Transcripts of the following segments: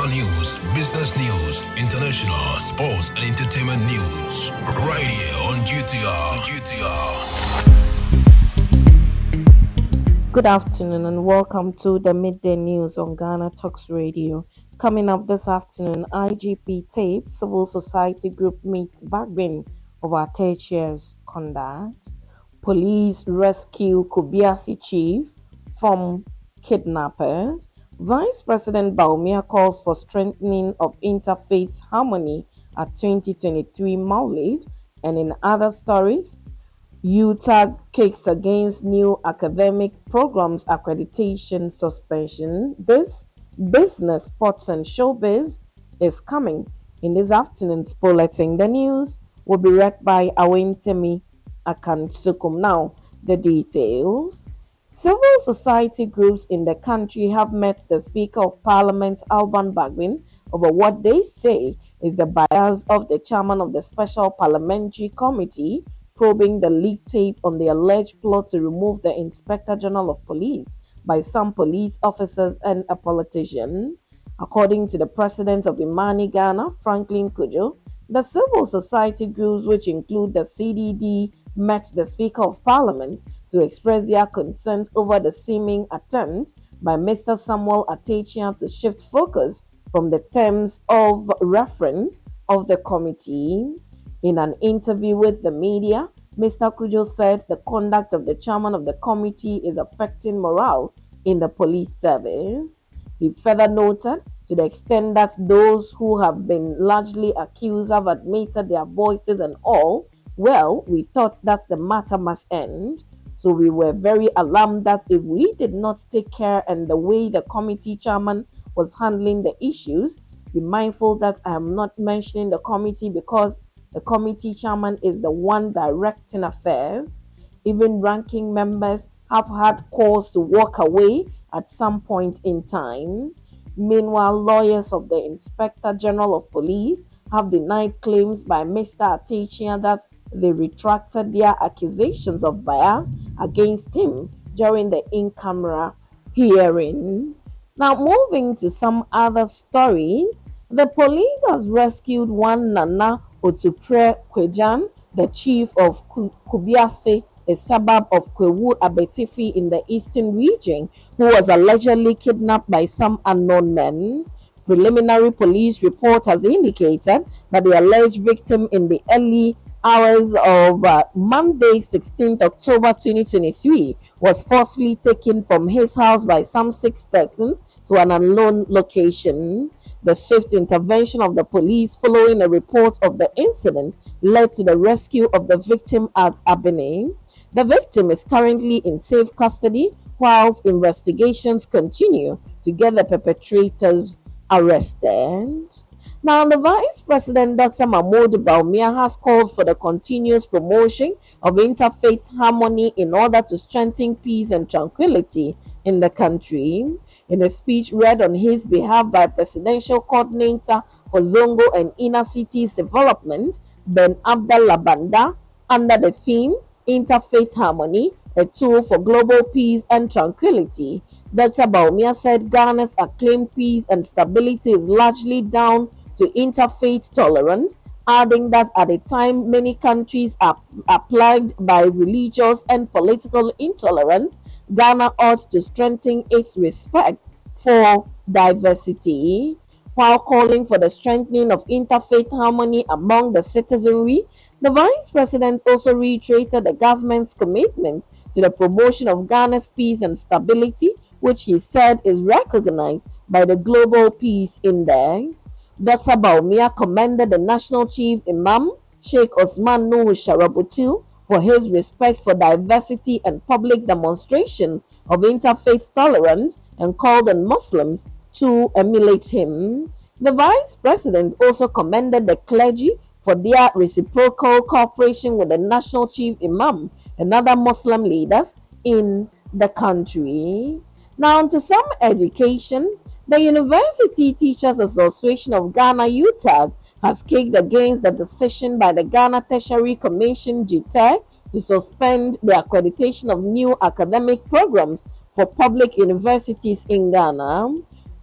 Local news, business news, international, sports, and entertainment news. Right here on GTR. GTR. Good afternoon and welcome to the midday news on Ghana Talks Radio. Coming up this afternoon, IGP tape civil society group meets Bagbin over Tertiary's conduct. Police rescue Kubiasi chief from kidnappers. Vice President Bawumia calls for strengthening of interfaith harmony at 2023 Maulid. And in other stories, UTAG kicks against new academic programs accreditation suspension. This business, sports, and showbiz is coming in this afternoon's bulletin. The news will be read by Awentemi Akansukum. Now, the details. Civil society groups in the country have met the Speaker of Parliament, Alban Bagbin, over what they say is the bias of the chairman of the Special Parliamentary Committee probing the leak tape on the alleged plot to remove the Inspector General of Police by some police officers and a politician. According to the president of Imani Ghana, Franklin Cudjoe, the civil society groups, which include the CDD, met the Speaker of Parliament to express their concerns over the seeming attempt by Mr. Samuel Atta Akyea to shift focus from the terms of reference of the committee. In an interview with the media, Mr. Cudjoe said the conduct of the chairman of the committee is affecting morale in the police service. He further noted to the extent that those who have been largely accused have admitted their voices and all, well, we thought that the matter must end. So we were very alarmed that if we did not take care and the way the committee chairman was handling the issues, be mindful that I am not mentioning the committee because the committee chairman is the one directing affairs. Even ranking members have had calls to walk away at some point in time. Meanwhile, lawyers of the Inspector General of Police have denied claims by Mr. Atta Akyea that they retracted their accusations of bias against him during the in camera hearing. Now, moving to some other stories, the police has rescued one Nana Otupre Kwejan, the chief of Kubiase, a suburb of Kwahu Abetifi in the eastern region, who was allegedly kidnapped by some unknown men. Preliminary police report has indicated that the alleged victim in the early hours of uh, Monday, 16th October 2023, was forcefully taken from his house by some six persons to an unknown location. The swift intervention of the police following a report of the incident led to the rescue of the victim at Abene. The victim is currently in safe custody whilst investigations continue to get the perpetrators arrested. Now, the Vice President, Dr. Mahmoud Bawumia, has called for the continuous promotion of interfaith harmony in order to strengthen peace and tranquility in the country. In a speech read on his behalf by Presidential Coordinator for Zongo and Inner Cities Development, Ben Abdallah Banda, under the theme Interfaith Harmony, a tool for global peace and tranquility, Dr. Bawumia said Ghana's acclaimed peace and stability is largely down to interfaith tolerance, adding that at a time many countries are, are plagued by religious and political intolerance, Ghana ought to strengthen its respect for diversity while calling for the strengthening of interfaith harmony among the citizenry. The Vice President also reiterated the government's commitment to the promotion of Ghana's peace and stability, which he said is recognized by the Global Peace Index. Dr. Bawumia commended the National Chief Imam, Sheikh Osman Nuhu Sharabutu, for his respect for diversity and public demonstration of interfaith tolerance and called on Muslims to emulate him. The vice president also commended the clergy for their reciprocal cooperation with the national chief imam and other Muslim leaders in the country. Now, to some education, the University Teachers Association of Ghana, UTAG, has kicked against the decision by the Ghana Tertiary Commission (GTEC) to suspend the accreditation of new academic programs for public universities in Ghana.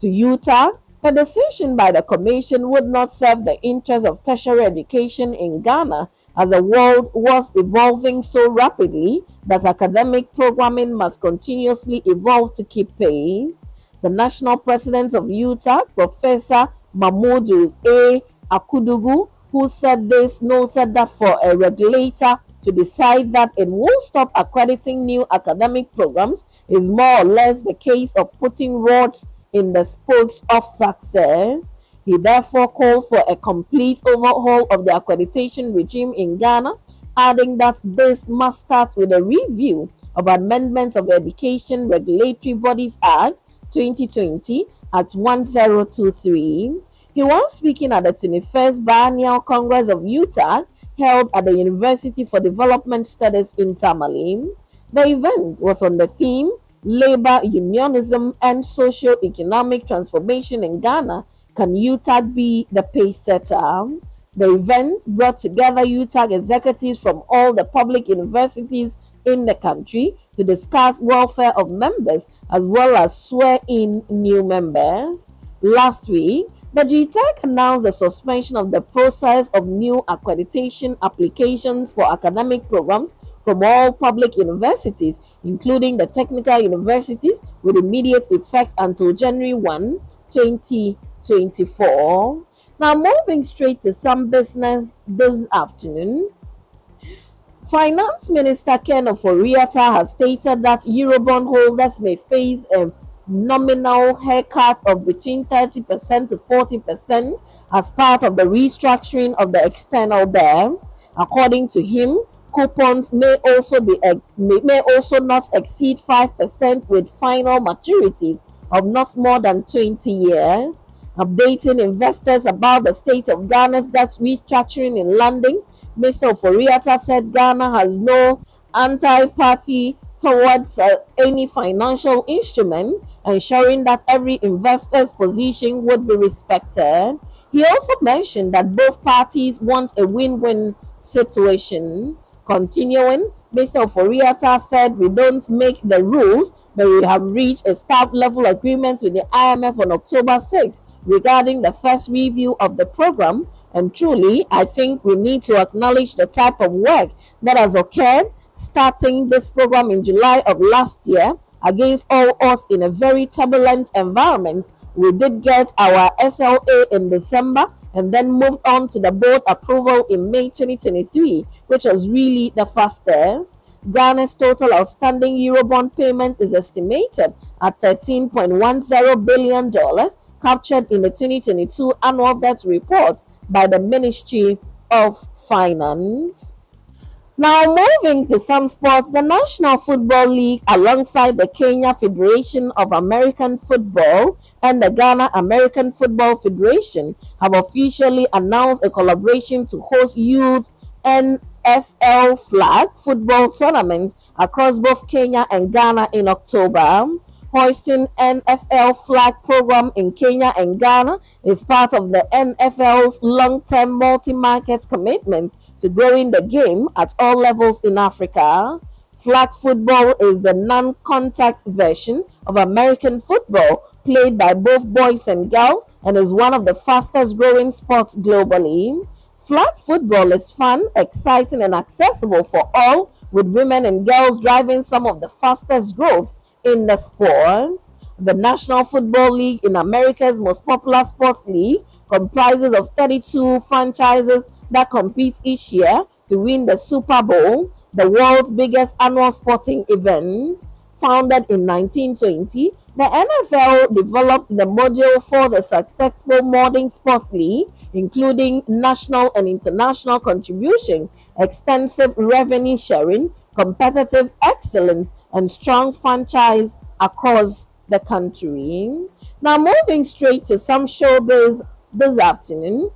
To UTAG, The decision by the Commission would not serve the interests of tertiary education in Ghana as the world was evolving so rapidly that academic programming must continuously evolve to keep pace. The national president of UTAG, Professor Mamudu A. Akudugu, who said this, noted that for a regulator to decide that it won't stop accrediting new academic programs is more or less the case of putting rods in the spokes of success. He therefore called for a complete overhaul of the accreditation regime in Ghana, adding that this must start with a review of amendments of the Education Regulatory Bodies Act 2020 at 1023. He was speaking at the 21st Biennial Congress of UTAG held at the University for Development Studies in Tamale. The event was on the theme labor unionism, and socio-economic transformation in Ghana, can UTAG be the pace setter? The event brought together UTAG executives from all the public universities in the country to discuss welfare of members as well as swear in new members. Last week, the GTEC announced the suspension of the process of new accreditation applications for academic programs from all public universities, including the technical universities, with immediate effect until January 1, 2024. Now, moving straight to some business this afternoon. Finance Minister Ken Ofori-Atta has stated that Eurobond holders may face a nominal haircut of between 30% to 40% as part of the restructuring of the external debt. According to him, coupons may also be may also not exceed 5% with final maturities of not more than 20 years. Updating investors about the state of Ghana's debt restructuring in London, Mr. Ofori-Atta said Ghana has no antipathy towards uh, any financial instrument, ensuring that every investor's position would be respected. He also mentioned that both parties want a win win situation. Continuing, Mr. Ofori-Atta said, We don't make the rules, but we have reached a staff level agreement with the IMF on October 6 regarding the first review of the program. And truly, I think we need to acknowledge the type of work that has occurred starting this program in July of last year against all odds in a very turbulent environment. We did get our SLA in December and then moved on to the board approval in May 2023, which was really the fastest. Ghana's total outstanding Eurobond payment is estimated at $13.10 billion, captured in the 2022 annual debt report by the Ministry of Finance. Now, moving to some sports, the National Football League, alongside the Kenya Federation of American Football and the Ghana American Football Federation, have officially announced a collaboration to host youth NFL flag football tournament across both Kenya and Ghana in October. Hoisting NFL flag program in Kenya and Ghana is part of the NFL's long-term multi-market commitment to growing the game at all levels in Africa. Flag football is the non contact version of American football played by both boys and girls and is one of the fastest growing sports globally. Flag football is fun, exciting, and accessible for all, with women and girls driving some of the fastest growth in the sports, The National Football League in America's most popular sports league comprises of 32 franchises that compete each year to win the Super Bowl, the world's biggest annual sporting event. Founded in 1920, the NFL developed the module for the successful modern sports league, including national and international contribution, extensive revenue sharing, competitive excellence, and strong franchise across the country. Now, moving straight to some showbiz this afternoon,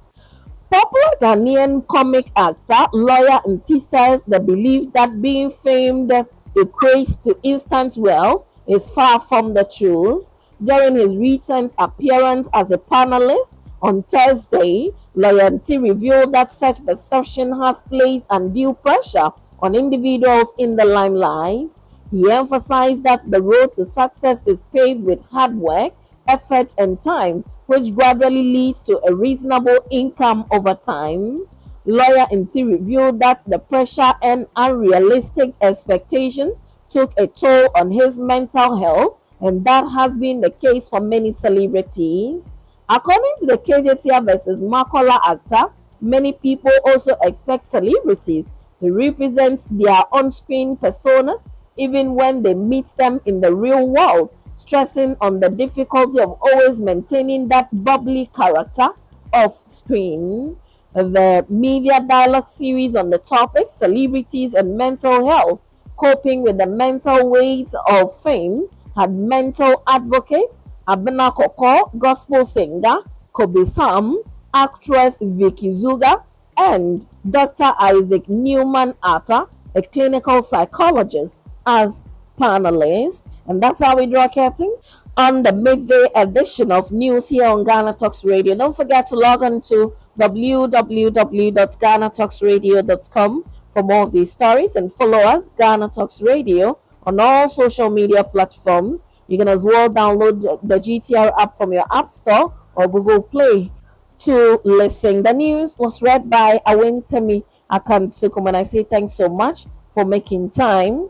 Popular Ghanaian comic actor, lawyer Nti says the belief that being famed equates to instant wealth is far from the truth. During his recent appearance as a panelist on Thursday, Nti revealed that such perception has placed undue pressure on individuals in the limelight. He emphasized that the road to success is paved with hard work, effort and time, which gradually leads to a reasonable income over time. Lawyer Nti revealed that the pressure and unrealistic expectations took a toll on his mental health, and that has been the case for many celebrities. According to the Kejetia versus Makola actor, many people also expect celebrities to represent their on screen personas even when they meet them in the real world, stressing on the difficulty of always maintaining that bubbly character off screen. The media dialogue series on the topic, celebrities and mental health, coping with the mental weight of fame, had mental advocate Abena Korkor, gospel singer Kobe Sam, actress Vicky Zugah, and Dr. Isaac Newman Atta, a clinical psychologist, as panelists. And that's how we draw curtains on the midday edition of news here on Ghana Talks Radio. Don't forget to log on to www.ghanatalksradio.com for more of these stories and follow us, Ghana Talks Radio, on all social media platforms. You can as well download the GTR app from your App Store or Google Play to listen. The news was read by Awentemi Akansukum, and I say thanks so much for making time.